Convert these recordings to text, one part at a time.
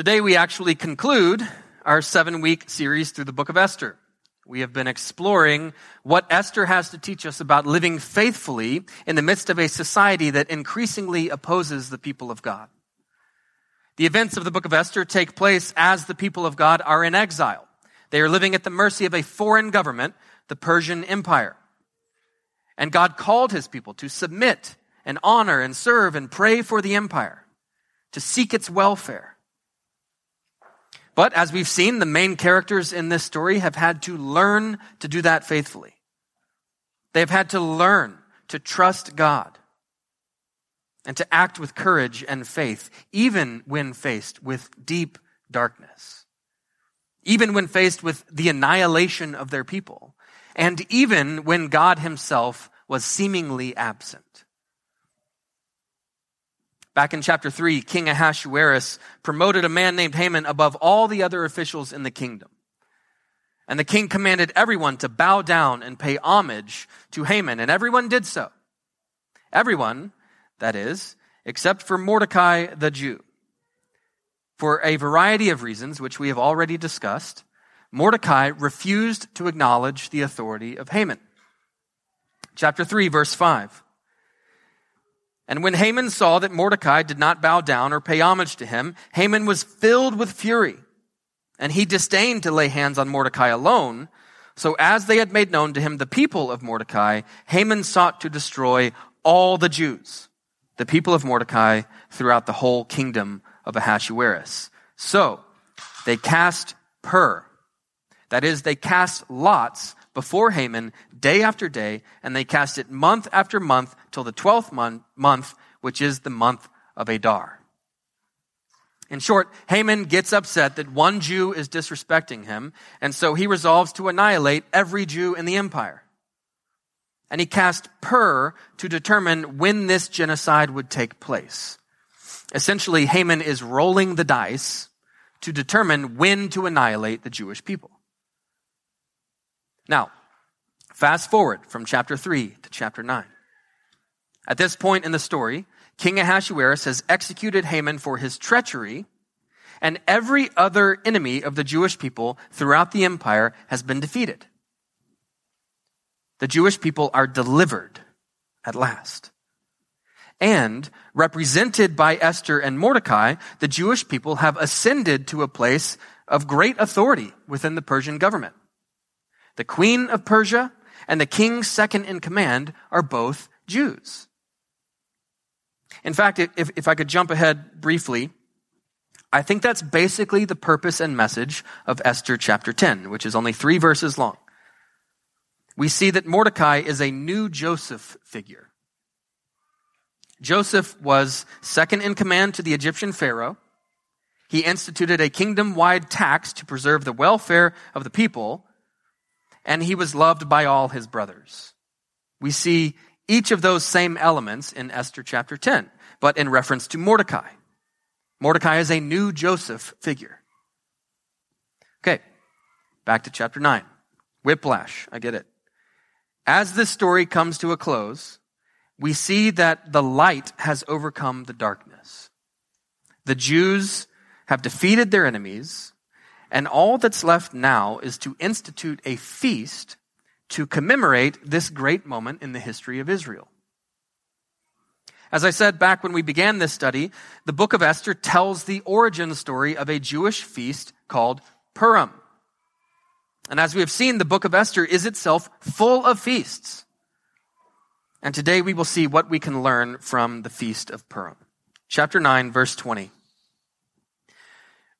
Today we actually conclude our seven week series through the book of Esther. We have been exploring what Esther has to teach us about living faithfully in the midst of a society that increasingly opposes the people of God. The events of the book of Esther take place as the people of God are in exile. They are living at the mercy of a foreign government, the Persian Empire. And God called his people to submit and honor and serve and pray for the empire, to seek its welfare. But as we've seen, the main characters in this story have had to learn to do that faithfully. They've had to learn to trust God and to act with courage and faith, even when faced with deep darkness, even when faced with the annihilation of their people, and even when God himself was seemingly absent. Back in chapter 3, King Ahasuerus promoted a man named Haman above all the other officials in the kingdom. And the king commanded everyone to bow down and pay homage to Haman, and everyone did so. Everyone, that is, except for Mordecai the Jew. For a variety of reasons, which we have already discussed, Mordecai refused to acknowledge the authority of Haman. Chapter 3, verse 5. And when Haman saw that Mordecai did not bow down or pay homage to him, Haman was filled with fury. And he disdained to lay hands on Mordecai alone. So as they had made known to him the people of Mordecai, Haman sought to destroy all the Jews, the people of Mordecai, throughout the whole kingdom of Ahasuerus. So they cast pur. That is, they cast lots before Haman day after day, and they cast it month after month till the twelfth month, month, which is the month of Adar. In short, Haman gets upset that one Jew is disrespecting him, and so he resolves to annihilate every Jew in the empire. And he cast pur to determine when this genocide would take place. Essentially, Haman is rolling the dice to determine when to annihilate the Jewish people. Now, fast forward from chapter 3 to chapter 9. At this point in the story, King Ahasuerus has executed Haman for his treachery, and every other enemy of the Jewish people throughout the empire has been defeated. The Jewish people are delivered at last. And represented by Esther and Mordecai, the Jewish people have ascended to a place of great authority within the Persian government. The queen of Persia and the king second in command are both Jews. In fact, if, if I could jump ahead briefly, I think that's basically the purpose and message of Esther chapter 10, which is only three verses long. We see that Mordecai is a new Joseph figure. Joseph was second in command to the Egyptian Pharaoh. He instituted a kingdom wide tax to preserve the welfare of the people and he was loved by all his brothers. We see each of those same elements in Esther chapter 10, but in reference to Mordecai. Mordecai is a new Joseph figure. Okay, back to chapter 9. Whiplash, I get it. As this story comes to a close, we see that the light has overcome the darkness. The Jews have defeated their enemies. And all that's left now is to institute a feast to commemorate this great moment in the history of Israel. As I said back when we began this study, the book of Esther tells the origin story of a Jewish feast called Purim. And as we have seen, the book of Esther is itself full of feasts. And today we will see what we can learn from the feast of Purim. Chapter 9, verse 20.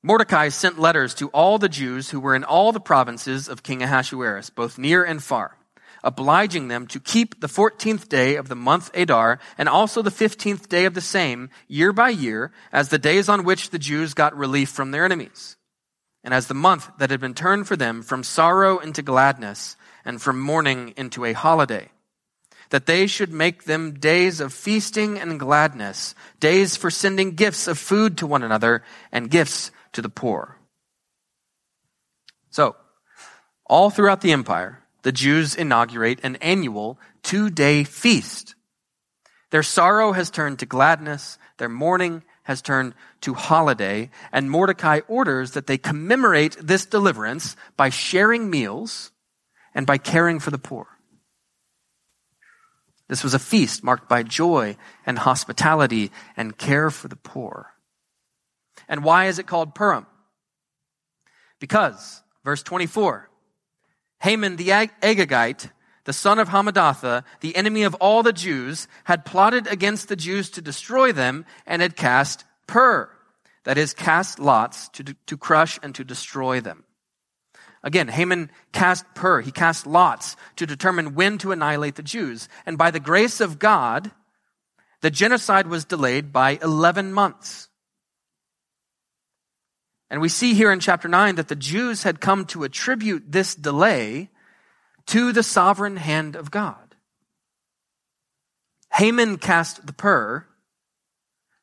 Mordecai sent letters to all the Jews who were in all the provinces of King Ahasuerus, both near and far, obliging them to keep the 14th day of the month Adar and also the 15th day of the same year by year as the days on which the Jews got relief from their enemies and as the month that had been turned for them from sorrow into gladness and from mourning into a holiday that they should make them days of feasting and gladness, days for sending gifts of food to one another and gifts to the poor. So, all throughout the empire, the Jews inaugurate an annual two day feast. Their sorrow has turned to gladness, their mourning has turned to holiday, and Mordecai orders that they commemorate this deliverance by sharing meals and by caring for the poor. This was a feast marked by joy and hospitality and care for the poor. And why is it called Purim? Because, verse 24, Haman the Agagite, the son of Hammedatha, the enemy of all the Jews, had plotted against the Jews to destroy them and had cast pur, that is, cast lots to, to crush and to destroy them. Again, Haman cast pur, he cast lots to determine when to annihilate the Jews. And by the grace of God, the genocide was delayed by 11 months. And we see here in chapter 9 that the Jews had come to attribute this delay to the sovereign hand of God. Haman cast the pur,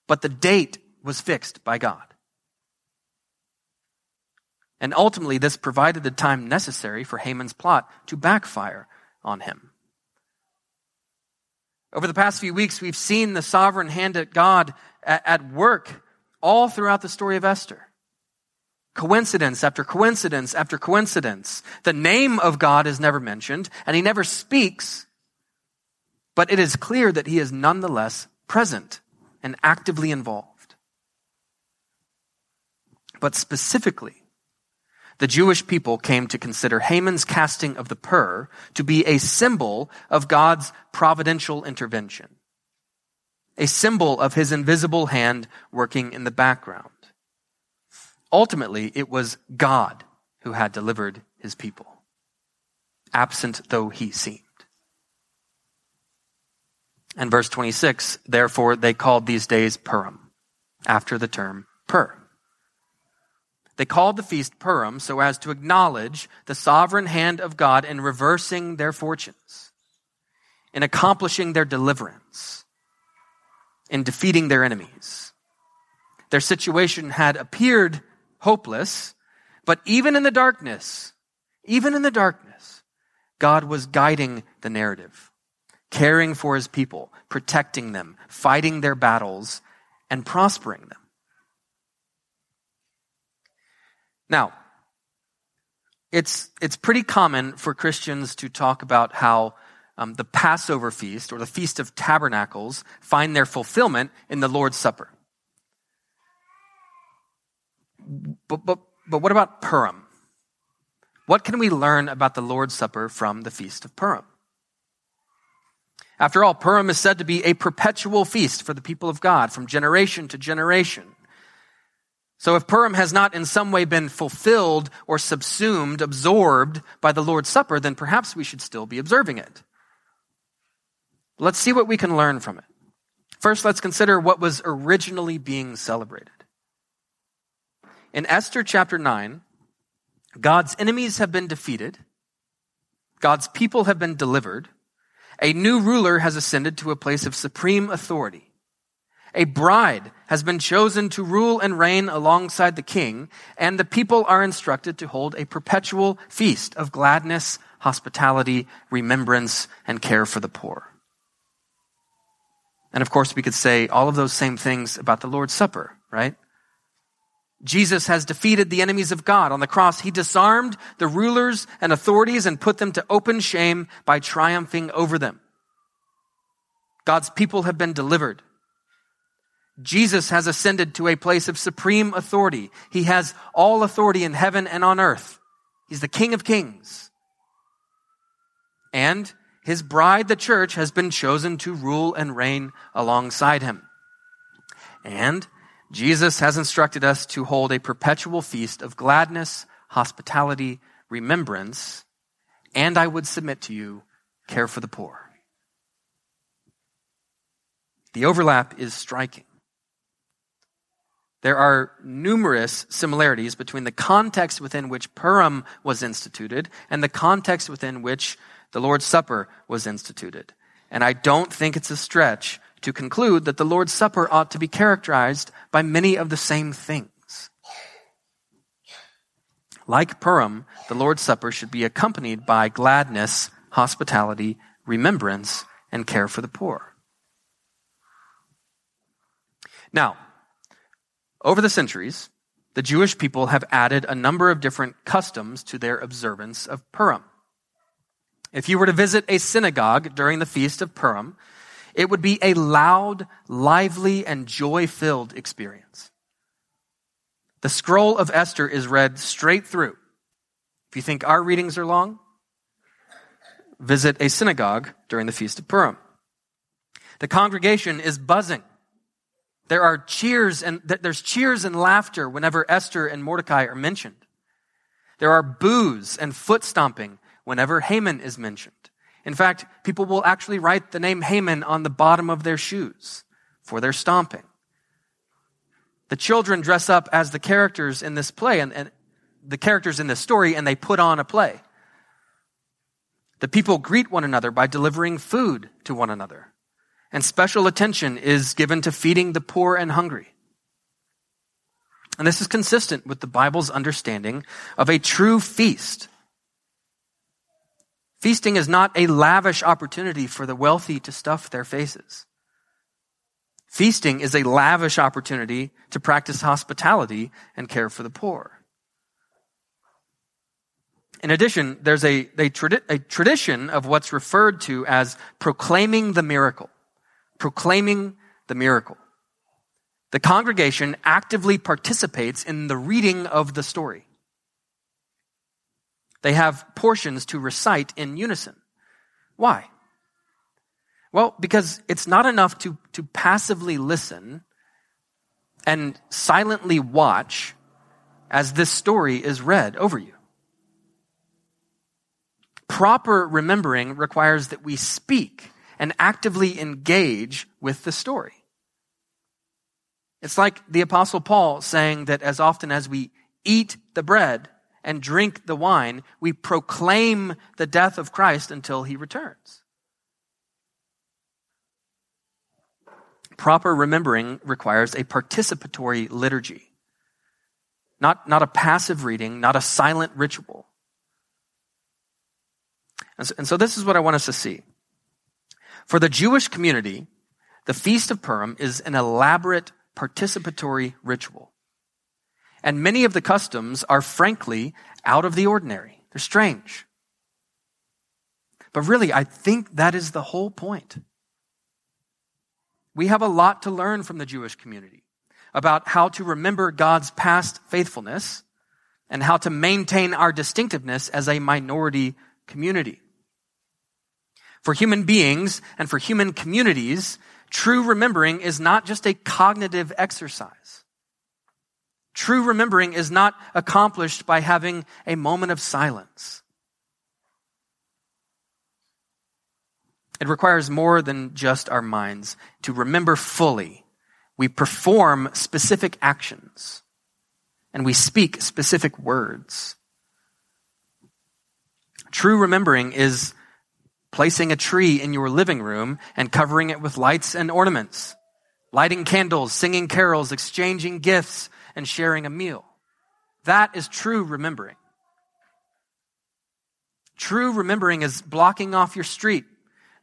but the date was fixed by God. And ultimately, this provided the time necessary for Haman's plot to backfire on him. Over the past few weeks, we've seen the sovereign hand of God at work all throughout the story of Esther. Coincidence after coincidence after coincidence. The name of God is never mentioned, and he never speaks, but it is clear that he is nonetheless present and actively involved. But specifically, the Jewish people came to consider Haman's casting of the pur to be a symbol of God's providential intervention, a symbol of his invisible hand working in the background. Ultimately, it was God who had delivered his people, absent though he seemed. And verse 26, therefore they called these days Purim, after the term Pur. They called the feast Purim so as to acknowledge the sovereign hand of God in reversing their fortunes, in accomplishing their deliverance, in defeating their enemies. Their situation had appeared hopeless, but even in the darkness, even in the darkness, God was guiding the narrative, caring for his people, protecting them, fighting their battles, and prospering them. Now, it's, it's pretty common for Christians to talk about how um, the Passover feast or the Feast of Tabernacles find their fulfillment in the Lord's Supper. But, but, but what about Purim? What can we learn about the Lord's Supper from the Feast of Purim? After all, Purim is said to be a perpetual feast for the people of God from generation to generation. So if Purim has not in some way been fulfilled or subsumed, absorbed by the Lord's Supper, then perhaps we should still be observing it. Let's see what we can learn from it. First, let's consider what was originally being celebrated. In Esther chapter 9, God's enemies have been defeated. God's people have been delivered. A new ruler has ascended to a place of supreme authority. A bride has been chosen to rule and reign alongside the king, and the people are instructed to hold a perpetual feast of gladness, hospitality, remembrance, and care for the poor. And of course, we could say all of those same things about the Lord's Supper, right? Jesus has defeated the enemies of God. On the cross, he disarmed the rulers and authorities and put them to open shame by triumphing over them. God's people have been delivered. Jesus has ascended to a place of supreme authority. He has all authority in heaven and on earth. He's the King of Kings. And his bride, the church, has been chosen to rule and reign alongside him. And Jesus has instructed us to hold a perpetual feast of gladness, hospitality, remembrance, and I would submit to you, care for the poor. The overlap is striking. There are numerous similarities between the context within which Purim was instituted and the context within which the Lord's Supper was instituted. And I don't think it's a stretch to conclude that the Lord's Supper ought to be characterized by many of the same things. Like Purim, the Lord's Supper should be accompanied by gladness, hospitality, remembrance, and care for the poor. Now, Over the centuries, the Jewish people have added a number of different customs to their observance of Purim. If you were to visit a synagogue during the Feast of Purim, it would be a loud, lively, and joy filled experience. The scroll of Esther is read straight through. If you think our readings are long, visit a synagogue during the Feast of Purim. The congregation is buzzing. There are cheers and there's cheers and laughter whenever Esther and Mordecai are mentioned. There are boos and foot stomping whenever Haman is mentioned. In fact, people will actually write the name Haman on the bottom of their shoes for their stomping. The children dress up as the characters in this play and, and the characters in this story and they put on a play. The people greet one another by delivering food to one another. And special attention is given to feeding the poor and hungry. And this is consistent with the Bible's understanding of a true feast Feasting is not a lavish opportunity for the wealthy to stuff their faces. Feasting is a lavish opportunity to practice hospitality and care for the poor. In addition, there's a, a, tradi- a, tradition of what's referred to as proclaiming the miracle. Proclaiming the miracle. The congregation actively participates in the reading of the story. They have portions to recite in unison. Why? Well, because it's not enough to, to passively listen and silently watch as this story is read over you. Proper remembering requires that we speak and actively engage with the story. It's like the apostle Paul saying that as often as we eat the bread and drink the wine, we proclaim the death of Christ until he returns. Proper remembering requires a participatory liturgy, not, not a passive reading, not a silent ritual. And so, and so this is what I want us to see. For the Jewish community, the Feast of Purim is an elaborate participatory ritual. And many of the customs are frankly out of the ordinary. They're strange. But really, I think that is the whole point. We have a lot to learn from the Jewish community about how to remember God's past faithfulness and how to maintain our distinctiveness as a minority community. For human beings and for human communities, true remembering is not just a cognitive exercise. True remembering is not accomplished by having a moment of silence. It requires more than just our minds. To remember fully, we perform specific actions and we speak specific words. True remembering is placing a tree in your living room and covering it with lights and ornaments, lighting candles, singing carols, exchanging gifts, and sharing a meal. That is true remembering. True remembering is blocking off your street,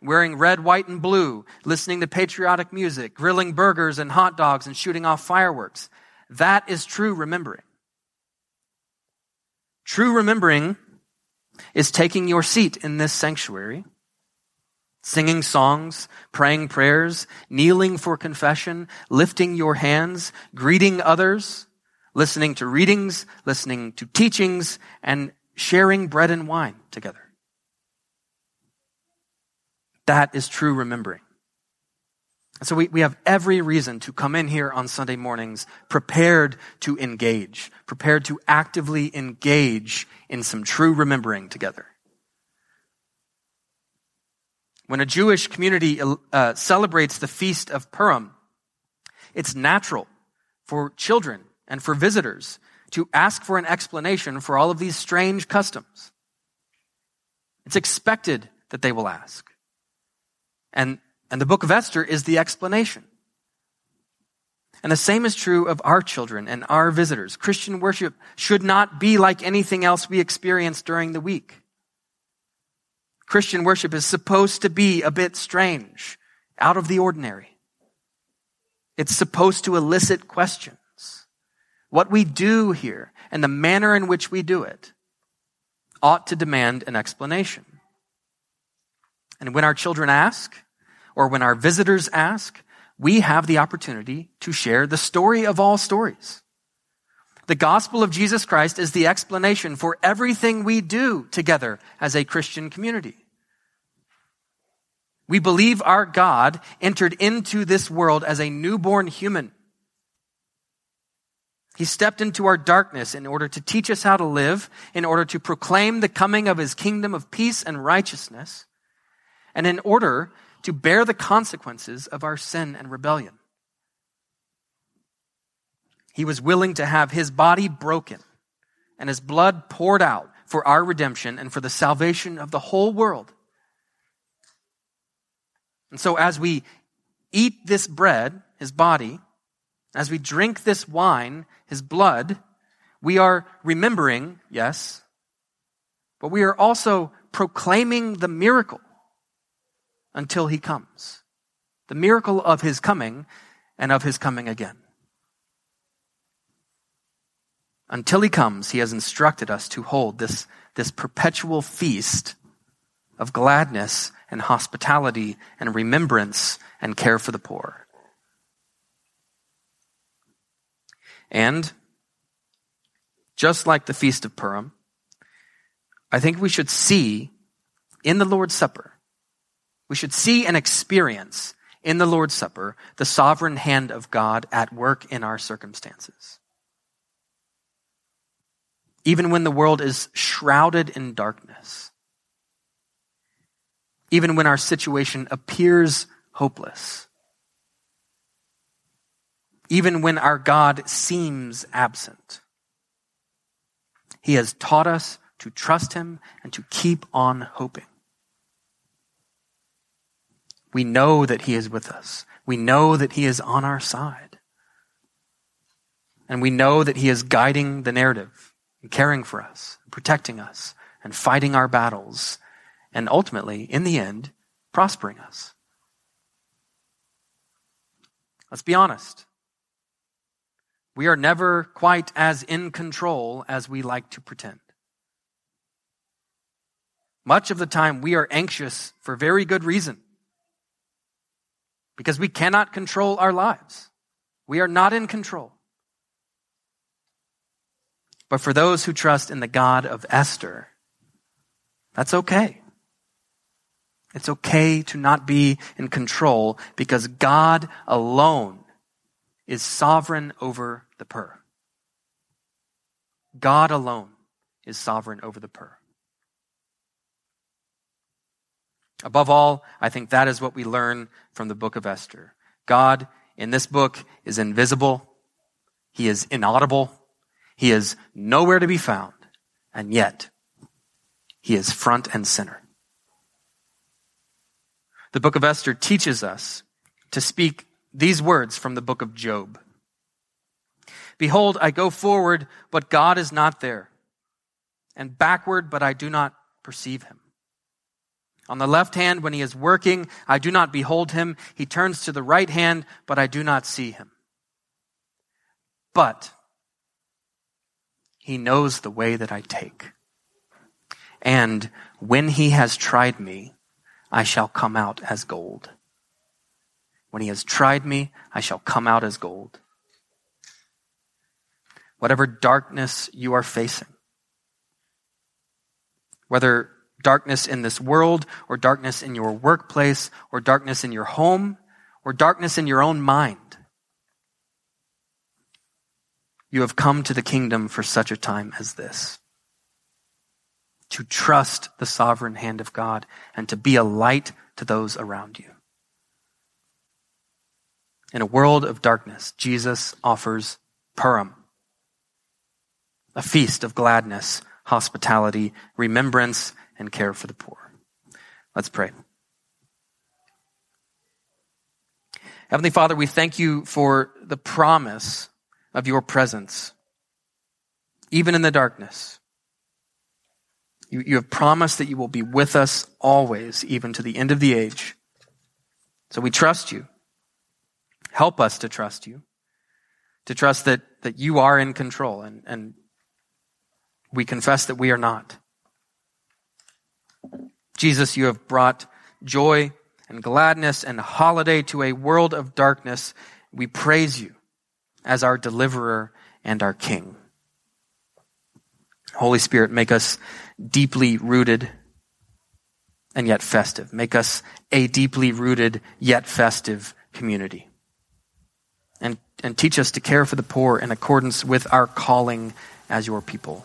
wearing red, white, and blue, listening to patriotic music, grilling burgers and hot dogs, and shooting off fireworks. That is true remembering. True remembering is taking your seat in this sanctuary, singing songs, praying prayers, kneeling for confession, lifting your hands, greeting others, listening to readings, listening to teachings, and sharing bread and wine together. That is true remembering. And so we, we have every reason to come in here on Sunday mornings prepared to engage, prepared to actively engage in some true remembering together. When a Jewish community uh, celebrates the feast of Purim, it's natural for children and for visitors to ask for an explanation for all of these strange customs. It's expected that they will ask. And, and the book of Esther is the explanation. And the same is true of our children and our visitors. Christian worship should not be like anything else we experience during the week. Christian worship is supposed to be a bit strange, out of the ordinary. It's supposed to elicit questions. What we do here and the manner in which we do it ought to demand an explanation. And when our children ask, or when our visitors ask, we have the opportunity to share the story of all stories. The gospel of Jesus Christ is the explanation for everything we do together as a Christian community. We believe our God entered into this world as a newborn human. He stepped into our darkness in order to teach us how to live, in order to proclaim the coming of his kingdom of peace and righteousness, and in order to bear the consequences of our sin and rebellion. He was willing to have his body broken and his blood poured out for our redemption and for the salvation of the whole world. And so as we eat this bread, his body, as we drink this wine, his blood, we are remembering, yes, but we are also proclaiming the miracle until he comes. The miracle of his coming and of his coming again. Until he comes, he has instructed us to hold this, this perpetual feast of gladness and hospitality and remembrance and care for the poor. And just like the Feast of Purim, I think we should see in the Lord's Supper, we should see and experience in the Lord's Supper the sovereign hand of God at work in our circumstances. Even when the world is shrouded in darkness, even when our situation appears hopeless, even when our God seems absent. He has taught us to trust Him and to keep on hoping. We know that He is with us. We know that He is on our side. And we know that He is guiding the narrative and caring for us, protecting us, and fighting our battles, and ultimately, in the end, prospering us. Let's be honest. We are never quite as in control as we like to pretend. Much of the time, we are anxious for very good reason because we cannot control our lives. We are not in control. But for those who trust in the God of Esther, that's okay. It's okay to not be in control because God alone is sovereign over the pur. God alone is sovereign over the pur. Above all, I think that is what we learn from the book of Esther. God in this book is invisible. He is inaudible. He is nowhere to be found, and yet he is front and center. The book of Esther teaches us to speak these words from the book of Job. Behold, I go forward, but God is not there, and backward, but I do not perceive him. On the left hand, when he is working, I do not behold him. He turns to the right hand, but I do not see him. But he knows the way that I take. And when he has tried me, I shall come out as gold. When he has tried me, I shall come out as gold. Whatever darkness you are facing, whether darkness in this world, or darkness in your workplace, or darkness in your home, or darkness in your own mind, you have come to the kingdom for such a time as this. To trust the sovereign hand of God and to be a light to those around you. In a world of darkness, Jesus offers Purim, a feast of gladness, hospitality, remembrance, and care for the poor. Let's pray. Heavenly Father, we thank you for the promise of your presence, even in the darkness. You, you have promised that you will be with us always, even to the end of the age. So we trust you. Help us to trust you, to trust that, that you are in control, and, and we confess that we are not. Jesus, you have brought joy and gladness and holiday to a world of darkness. We praise you as our deliverer and our king. Holy Spirit, make us deeply rooted and yet festive. Make us a deeply rooted yet festive community. And, and teach us to care for the poor in accordance with our calling as your people.